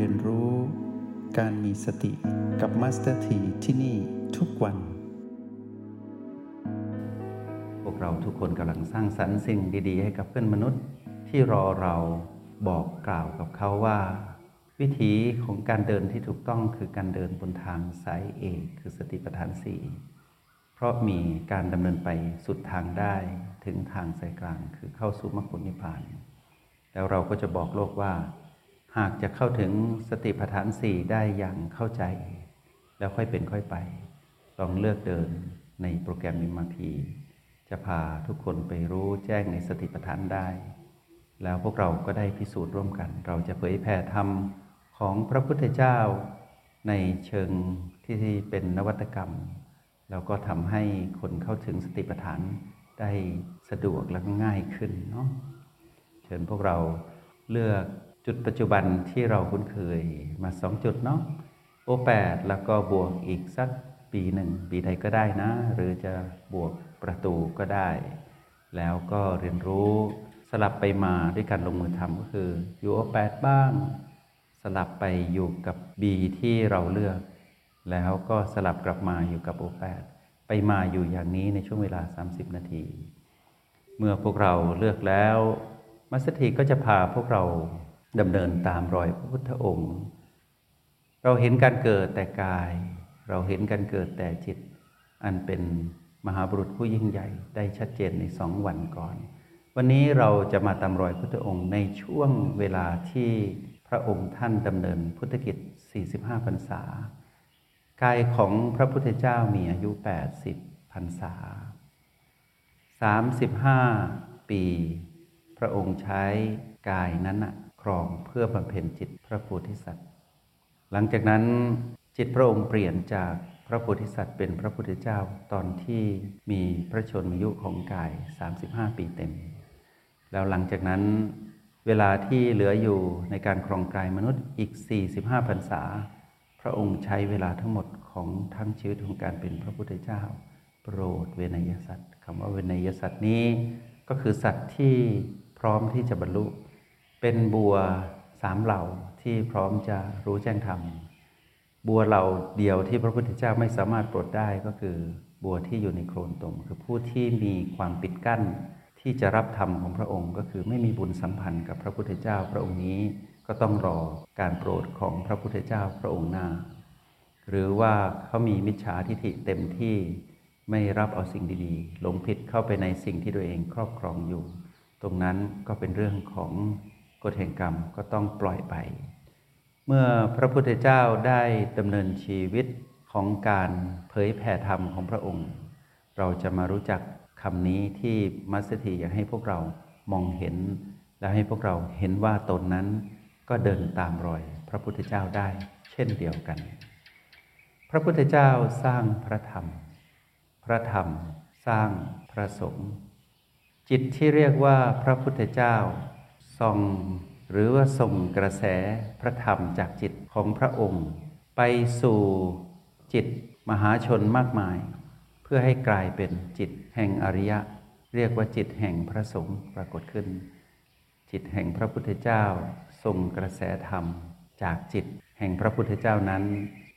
เรียนรู้ การมีสติกับมาสเตอร์ทีที่นี่ทุกวัน พวกเราทุกคนกำลังสร้างสรรค์สิ่งดี ๆ ให้กับเพื่อนมนุษย์ที่รอเราบอกกล่าวกับเขาว่า วิธีของการเดินที่ถูกต้องคือการเดินบนทางสายเอกคือสติปัฏฐานสี่เพราะมีการดำเนินไปสุดทางได้ถึงทางสายกลางคือเข้าสู่มรรคผลนิพพาน แล้วเราก็จะบอกโลกว่า หากจะเข้าถึงสติปัฏฐานสี่ได้อย่างเข้าใจ แล้วค่อยเป็นค่อยไป ลองเลือกเดินในโปรแกรมมิมาพีจะพาทุกคนไปรู้แจ้งในสติปัฏฐานได้ แล้วพวกเราก็ได้พิสูจน์ร่วมกัน เราจะเผยแผ่ธรรมของพระพุทธเจ้า ในเชิงที่เป็นนวัตกรรม แล้วก็ทำให้คนเข้าถึงสติปัฏฐานได้สะดวกและง่ายขึ้นเนาะเชิญพวกเราเลือก จุดปัจจุบันที่เราคุ้นเคยมาสองจุดเนาะโอแปดแล้วก็บวกอีกสักปีหนึ่งปีใดก็ได้นะ หรือจะบวกประตูก็ได้ แล้วก็เรียนรู้สลับไปมาด้วยการลงมือทำก็คืออยู่โอแปดบ้าง สลับไปอยู่กับ B ที่เราเลือก แล้วก็สลับกลับมาอยู่กับโอแปดไปมาอยู่อย่างนี้ในช่วงเวลา 30 นาที เมื่อพวกเราเลือกแล้ว มัสถีก็จะพาพวกเรา ดำเนินตามรอยพระพุทธองค์ เราเห็นการเกิดแต่กาย เราเห็นการเกิดแต่จิต อันเป็นมหาบุรุษผู้ยิ่งใหญ่ได้ชัดเจนในสองวันก่อน วันนี้เราจะมาตามรอยพุทธองค์ในช่วงเวลาที่พระองค์ท่านดำเนินพุทธกิจ 45 พรรษา กายของพระพุทธเจ้ามีอายุ 80 พรรษา 35 ปี พระองค์ใช้กายนั้นนะ ครองเพื่อบำเพ็ญจิตพระโพธิสัตว์ หลังจากนั้นจิตพระองค์เปลี่ยนจากพระโพธิสัตว์เป็นพระพุทธเจ้าตอนที่มีพระชนมายุของกาย 35 ปีเต็ม แล้วหลังจากนั้นเวลาที่เหลืออยู่ในการครองกายมนุษย์อีก 45พรรษา พระองค์ใช้เวลาทั้งหมดของทั้งชีวิตของการเป็นพระพุทธเจ้า โปรดเวนยสัตว์คำว่าเวนยสัตว์นี้ ก็คือสัตว์ที่พร้อมที่จะบรรลุ เป็นบัวสามเหล่าที่พร้อมจะรู้แจ้งธรรม บัวเหล่าเดียวที่พระพุทธเจ้าไม่สามารถปลดได้ก็คือบัวที่อยู่ในโคลนตม คือผู้ที่มีความปิดกั้น ที่จะรับธรรมของพระองค์ ก็คือไม่มีบุญสัมพันธ์กับพระพุทธเจ้าพระองค์นี้ก็ต้องรอการโปรดของพระพุทธเจ้าพระองค์หน้า หรือว่าเขามีมิจฉาทิฏฐิเต็มที่ไม่รับเอาสิ่งดีๆ หลงผิดเข้าไปในสิ่งที่ตัวเองครอบครองอยู่ ตรงนั้นก็เป็นเรื่องของ กฎแห่งกรรมก็ต้องปล่อยไป เมื่อพระพุทธเจ้าได้ดำเนินชีวิตของการเผยแผ่ธรรมของพระองค์ เราจะมารู้จักคำนี้ที่มัสถีอยากให้พวกเรามองเห็น และให้พวกเราเห็นว่าตนนั้นก็เดินตามรอยพระพุทธเจ้าได้เช่นเดียวกัน พระพุทธเจ้าสร้างพระธรรม พระธรรมสร้างพระสงฆ์จิตที่เรียกว่าพระพุทธเจ้า ส่องหรือว่าส่งกระแสพระธรรมจากจิตของพระองค์ ไปสู่จิตมหาชนมากมาย เพื่อให้กลายเป็นจิตแห่งอริยะ เรียกว่าจิตแห่งพระสงฆ์ปรากฏขึ้น จิตแห่งพระพุทธเจ้าส่งกระแสธรรม จากจิตแห่งพระพุทธเจ้านั้น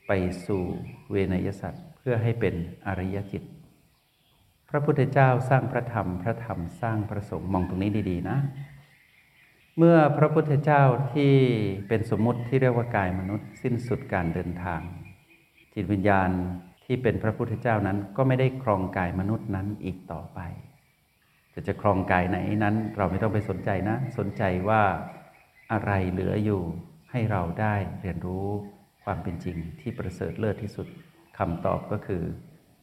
ไปสู่เวนยสัตว์เพื่อให้เป็นอริยจิต พระพุทธเจ้าสร้างพระธรรม พระธรรมสร้างพระสงฆ์มองตรงนี้ดี ๆ นะ เมื่อพระพุทธเจ้าที่เป็นสมมุติที่เรียกว่ากายมนุษย์ สิ้นสุดการเดินทาง จิตวิญญาณที่เป็นพระพุทธเจ้านั้นก็ไม่ได้ครองกายมนุษย์นั้นอีกต่อไป จะจะครองกายไหนนั้น เราไม่ต้องไปสนใจนะ สนใจว่าอะไรเหลืออยู่ให้เราได้เรียนรู้ความเป็นจริงที่ประเสริฐเลิศที่สุดคำตอบก็คือ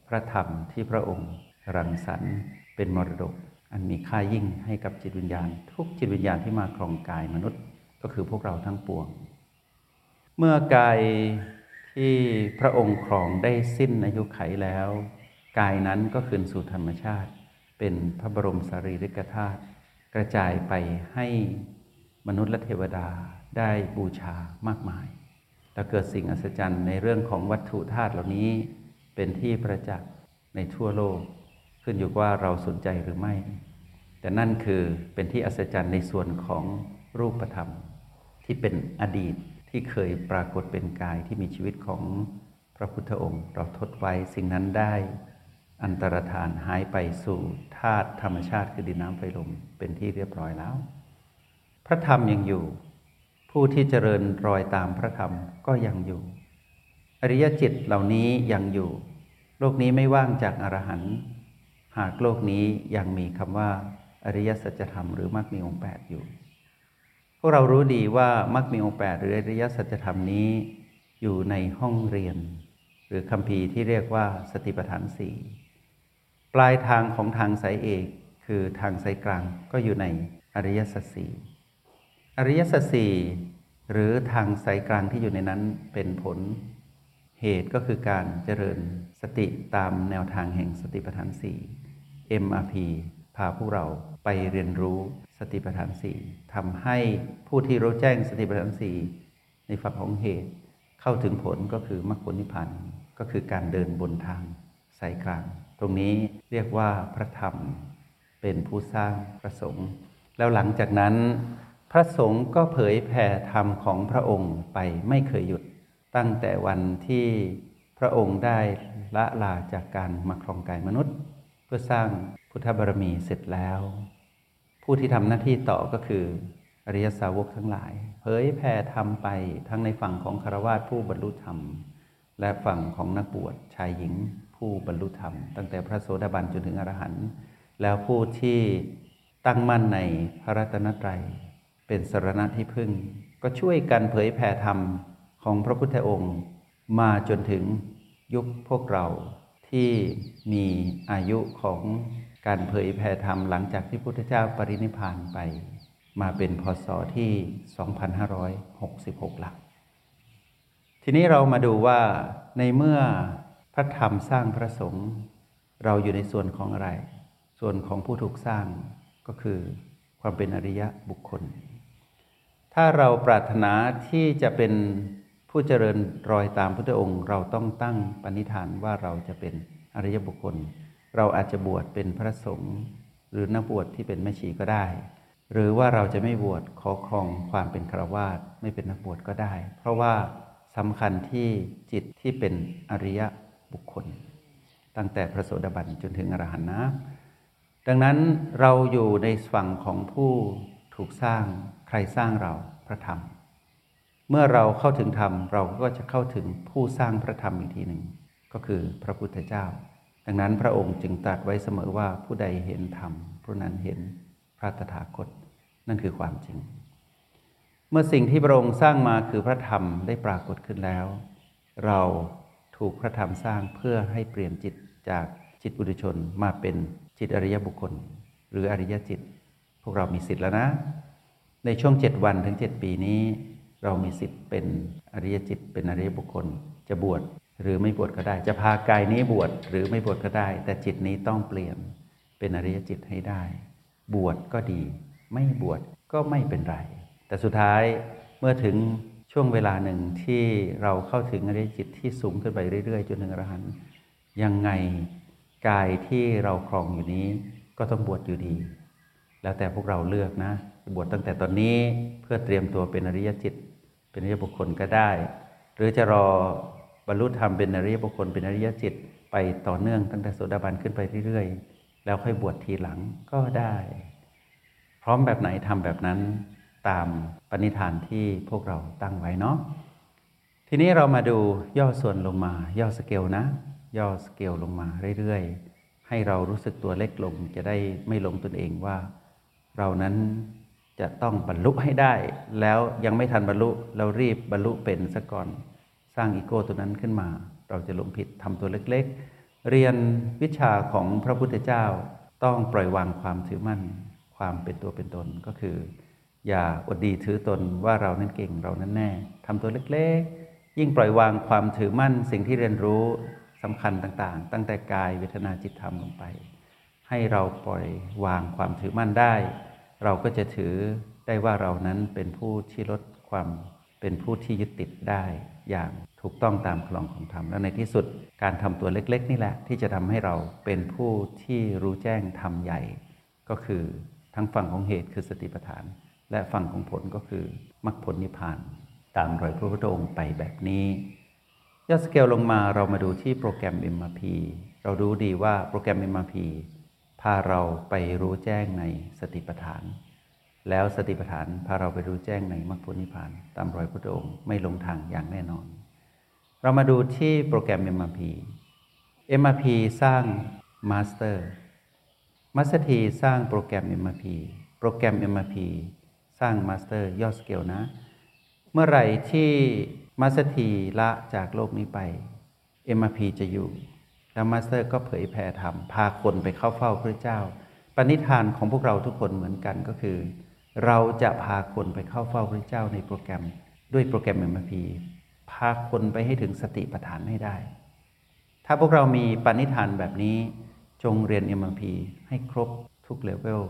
พระธรรมที่พระองค์รังสรรค์เป็นมรดก อันมีค่ายิ่งให้กับจิตวิญญาณ ทุกจิตวิญญาณที่มาครองกายมนุษย์ก็คือพวกเราทั้งปวง เมื่อกายที่พระองค์ครองได้สิ้นอายุไขแล้ว กายนั้นก็คืนสู่ธรรมชาติ เป็นพระบรมสารีริกธาตุกระจายไปให้มนุษย์และเทวดาได้บูชามากมาย และเกิดสิ่งอัศจรรย์ในเรื่องของวัตถุธาตุเหล่านี้เป็นที่ประจักษ์ในทั่วโลก ขึ้นอยู่ว่าเราสนใจหรือไม่ แต่นั่นคือเป็นที่อัศจรรย์ในส่วนของรูปธรรม ที่เป็นอดีตที่เคยปรากฏเป็นกายที่มีชีวิตของพระพุทธองค์ เราทดไว้สิ่งนั้นได้อันตรธานหายไปสู่ธาตุธรรมชาติคือดินน้ำไฟลมเป็นที่เรียบร้อยแล้ว พระธรรมยังอยู่ ผู้ที่เจริญรอยตามพระธรรมก็ยังอยู่ อริยจิตเหล่านี้ยังอยู่ โลกนี้ไม่ว่างจากอรหันต์ หากโลกนี้ยังมีคำว่าอริยสัจธรรมหรือมรรคมีองค์แปดอยู่ พวกเรารู้ดีว่ามรรคมีองค์แปดหรืออริยสัจธรรมนี้อยู่ในห้องเรียน หรือคำพีที่เรียกว่าสติปัฏฐานสี่ปลายทางของทางสายเอกคือทางสายกลางก็อยู่ในอริยสัจสี่อริยสัจสี่หรือทางสายกลางที่อยู่ในนั้นเป็นผล เหตุก็คือการเจริญสติตามแนวทางแห่งสติปัฏฐานสี่ MRP พาพวกเราไปเรียนรู้สติปัฏฐานสี่ทำให้ผู้ที่รู้แจ้งสติปัฏฐานสี่ในฝั่งของเหตุเข้าถึงผลก็คือมรรคผลนิพพานก็คือการเดินบนทางสายกลาง ตรงนี้เรียกว่าพระธรรมเป็นผู้สร้างพระสงฆ์แล้วหลังจากนั้น พระสงฆ์ก็เผยแผ่ธรรมของพระองค์ไปไม่เคยหยุด ตั้งแต่วันที่พระองค์ได้ละลาจากการมาครองกายมนุษย์ เพื่อสร้างพุทธบารมีเสร็จแล้ว ผู้ที่ทำหน้าที่ต่อก็คืออริยสาวกทั้งหลาย เผยแผ่ธรรมไปทั้งในฝั่งของคารวะผู้บรรลุธรรม และฝั่งของนักบวชชายหญิงผู้บรรลุธรรม ตั้งแต่พระโสดาบันจนถึงอรหันต์แล้วผู้ที่ตั้งมั่นในพระรัตนตรัย เป็นสรณะที่พึ่ง ก็ช่วยกันเผยแผ่ธรรม ของพระพุทธองค์มาจนถึงยุคพวกเราที่มีอายุของการเผยแผ่ธรรมหลังจากที่พุทธเจ้าปรินิพานไป มาเป็นพศที่ 2566หลักทีนี้เรามาดูว่าในเมื่อพระธรรมสร้างพระสงฆ์เราอยู่ในส่วนของอะไร ส่วนของผู้ถูกสร้างก็คือความเป็นอริยะบุคคล ถ้าเราปรารถนาที่จะเป็น ผู้เจริญรอยตามพุทธองค์ เราต้องตั้งปณิธานว่าเราจะเป็นอริยบุคคล เราอาจจะบวชเป็นพระสงฆ์หรือนักบวชที่เป็นแม่ชีก็ได้ หรือว่าเราจะไม่บวชขอครองความเป็นฆราวาสไม่เป็นนักบวชก็ได้ เพราะว่าสำคัญที่จิตที่เป็นอริยบุคคล ตั้งแต่พระโสดาบันจนถึงอรหันต์นะดังนั้นเราอยู่ในฝั่งของผู้ถูกสร้างใครสร้างเราพระธรรม เมื่อเราเข้าถึงธรรมเราก็จะเข้าถึงผู้สร้างพระธรรมอีกทีหนึ่ง ก็คือพระพุทธเจ้า ดังนั้นพระองค์จึงตรัสไว้เสมอว่าผู้ใดเห็นธรรมผู้นั้นเห็นพระตถาคต นั่นคือความจริง เมื่อสิ่งที่พระองค์สร้างมาคือพระธรรมได้ปรากฏขึ้นแล้ว เราถูกพระธรรมสร้างเพื่อให้เปลี่ยนจิตจากจิตบุตุชนมาเป็นจิตอริยบุคคล หรืออริยจิต พวกเรามีสิทธิ์แล้วนะ ในช่วงเจ็ดวันถึงเจ็ดปีนี้ เรามีสิทธิ์เป็นอริยจิต เป็นอริยบุคคล จะบวชหรือไม่บวชก็ได้ จะพากายนี้บวชหรือไม่บวชก็ได้ แต่จิตนี้ต้องเปลี่ยนเป็นอริยจิตให้ได้ บวชก็ดี ไม่บวชก็ไม่เป็นไร แต่สุดท้ายเมื่อถึงช่วงเวลาหนึ่งที่เราเข้าถึงอริยจิตที่สูงขึ้นไปเรื่อยๆจนถึงอรหันต์ยังไงกายที่เราครองอยู่นี้ก็ต้องบวชอยู่ดี แล้วแต่พวกเราเลือกนะ บวชตั้งแต่ตอนนี้เพื่อเตรียมตัวเป็นอริยจิต เป็นอริยบุคคลก็ได้ หรือจะรอบรรลุธรรมเป็นอริยบุคคลเป็นอริยจิต ไปต่อเนื่องตั้งแต่โสดาบันขึ้นไปเรื่อยๆ แล้วค่อยบวชทีหลังก็ได้ พร้อมแบบไหนทำแบบนั้นตามปณิธานที่พวกเราตั้งไว้เนาะทีนี้เรามาดูย่อส่วนลงมา ย่อสเกลนะ ย่อสเกลลงมาเรื่อยๆ ให้เรารู้สึกตัวเล็กลงจะได้ไม่ลงตนเองว่า เรานั้นจะต้องบรรลุให้ได้ แล้วยังไม่ทันบรรลุเรารีบบรรลุเป็นซะก่อน สร้างอีโก้ตัวนั้นขึ้นมา เราจะลงผิดทำตัวเล็ก ๆ เรียนวิชาของพระพุทธเจ้าต้องปล่อยวางความถือมั่น ความเป็นตัวเป็นตนก็คือ อย่าอดดีถือตนว่าเรานั้นเก่งเรานั้นแน่ทำตัวเล็กๆ ยิ่งปล่อยวางความถือมั่นสิ่งที่เรียนรู้สำคัญต่างๆ ตั้งแต่กายเวทนาจิตธรรมลงไป ให้เราปล่อยวางความถือมั่นได้ เราก็จะถือได้ว่าเรานั้นเป็นผู้ที่ลดความเป็นผู้ที่ยึดติดได้อย่างถูกต้องตามคลองของธรรมและในที่สุดการทำตัวเล็ก ๆ นี่แหละ ที่จะทำให้เราเป็นผู้ที่รู้แจ้งธรรมใหญ่ ก็คือทั้งฝั่งของเหตุคือสติปัฏฐาน และฝั่งของผลก็คือมรรคผลนิพพาน ตามรอยพระพุทธองค์ไปแบบนี้ยอดสเกลลงมาเรามาดูที่โปรแกรม MRP เรารู้ดีว่าโปรแกรม MRP พาเราไปรู้แจ้งในสติปัฏฐาน แล้วสติปัฏฐานพาเราไปรู้แจ้งในมรรคผลนิพพาน ตามรอยพระพุทธองค์ไม่หลงทางอย่างแน่นอน เรามาดูที่โปรแกรม MRP MRP สร้าง master มาสเตอร์ทีสร้างโปรแกรม MRP โปรแกรม MRP สร้าง master ยอดสเกลนะ เมื่อไหร่ที่มาสเตอร์ทีละจากโลกนี้ไป MRP จะอยู่ แล้ว master ก็เผยแผ่ธรรมพาคนไปเข้าเฝ้าพระเจ้า ปณิธานของพวกเราทุกคนเหมือนกันก็คือ เราจะพาคนไปเข้าเฝ้าพระเจ้าในโปรแกรมด้วยโปรแกรม MRP พาคนไปให้ถึงสติปัฏฐานให้ได้ ถ้าพวกเรามีปณิธานแบบนี้จงเรียน MRP ให้ครบทุกเลเวล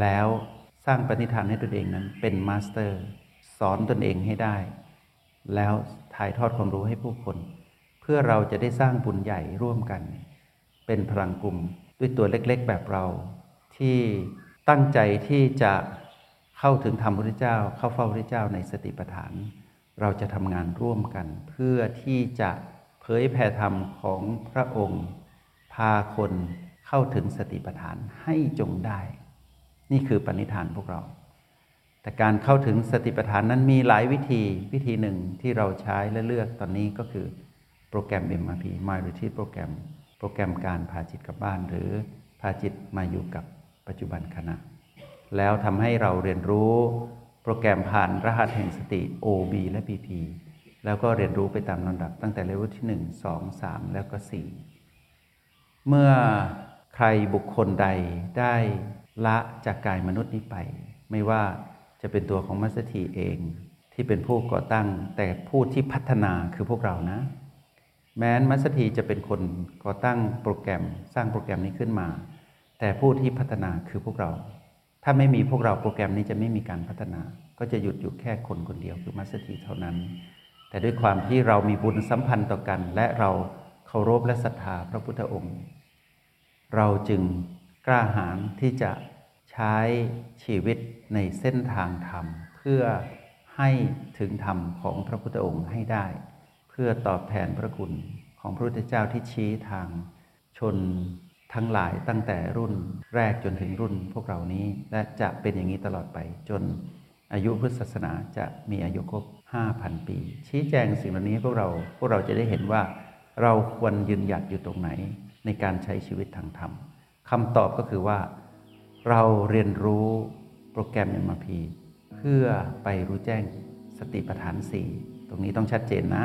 แล้วสร้างปณิธานให้ตนเองนั้นเป็น master สอนตนเองให้ได้ แล้วถ่ายทอดความรู้ให้ผู้คน เพื่อเราจะได้สร้างบุญใหญ่ร่วมกัน เป็นพลังกลุ่มด้วยตัวเล็กๆแบบเรา ที่ตั้งใจที่จะเข้าถึงธรรมพระเจ้า เข้าเฝ้าพระเจ้าในสติปัฏฐาน เราจะทำงานร่วมกัน เพื่อที่จะเผยแผ่ธรรมของพระองค์ พาคนเข้าถึงสติปัฏฐานให้จงได้ นี่คือปณิธานพวกเรา แต่การเข้าถึงสติปัฏฐานนั้นมีหลายวิธีวิธีหนึ่งที่เราใช้และเลือกตอนนี้ก็คือ โปรแกรม MRP My Retreat โปรแกรม โปรแกรมการพาจิตกลับบ้าน หรือพาจิตมาอยู่กับปัจจุบันขณะ แล้วทำให้เราเรียนรู้โปรแกรมผ่านรหัสแห่งสติ OB และ PP แล้วก็เรียนรู้ไปตามลำดับตั้งแต่เลเวลที่ 1 2 3 แล้วก็ 4 เมื่อใครบุคคลใดได้ละจากกายมนุษย์นี้ไป ไม่ว่าจะเป็นตัวของมัสถีเอง ที่เป็นผู้ก่อตั้งแต่ผู้ที่พัฒนาคือพวกเรานะ แม้นมัสถีจะเป็นคนก่อตั้งโปรแกรมสร้างโปรแกรมนี้ขึ้นมา แต่ผู้ที่พัฒนาคือพวกเรา ถ้าไม่มีพวกเราโปรแกรมนี้จะไม่มีการพัฒนา ก็จะหยุดอยู่แค่คนคนเดียวคือมัสถีเท่านั้น แต่ด้วยความที่เรามีบุญสัมพันธ์ต่อกัน และเราเคารพและศรัทธาพระพุทธองค์ เราจึงกล้าหาญที่จะใช้ชีวิตในเส้นทางธรรม เพื่อให้ถึงธรรมของพระพุทธองค์ให้ได้ เพื่อตอบแทนพระคุณของพระพุทธเจ้าที่ชี้ทางชนทั้งหลายตั้งแต่รุ่นแรกจนถึงรุ่นพวกเรานี้ และจะเป็นอย่างนี้ตลอดไปจนอายุพุทธศาสนาจะมีอายุครบ 5,000 ปี ชี้แจงสิ่งเหล่านี้พวกเราพวกเราจะได้เห็นว่าเราควรยืนหยัดอยู่ตรงไหนในการใช้ชีวิตทางธรรมคำตอบก็คือว่า เราเรียนรู้โปรแกรม MRP เพื่อไปรู้แจ้งสติปัฏฐาน 4 ตรงนี้ต้องชัดเจนนะ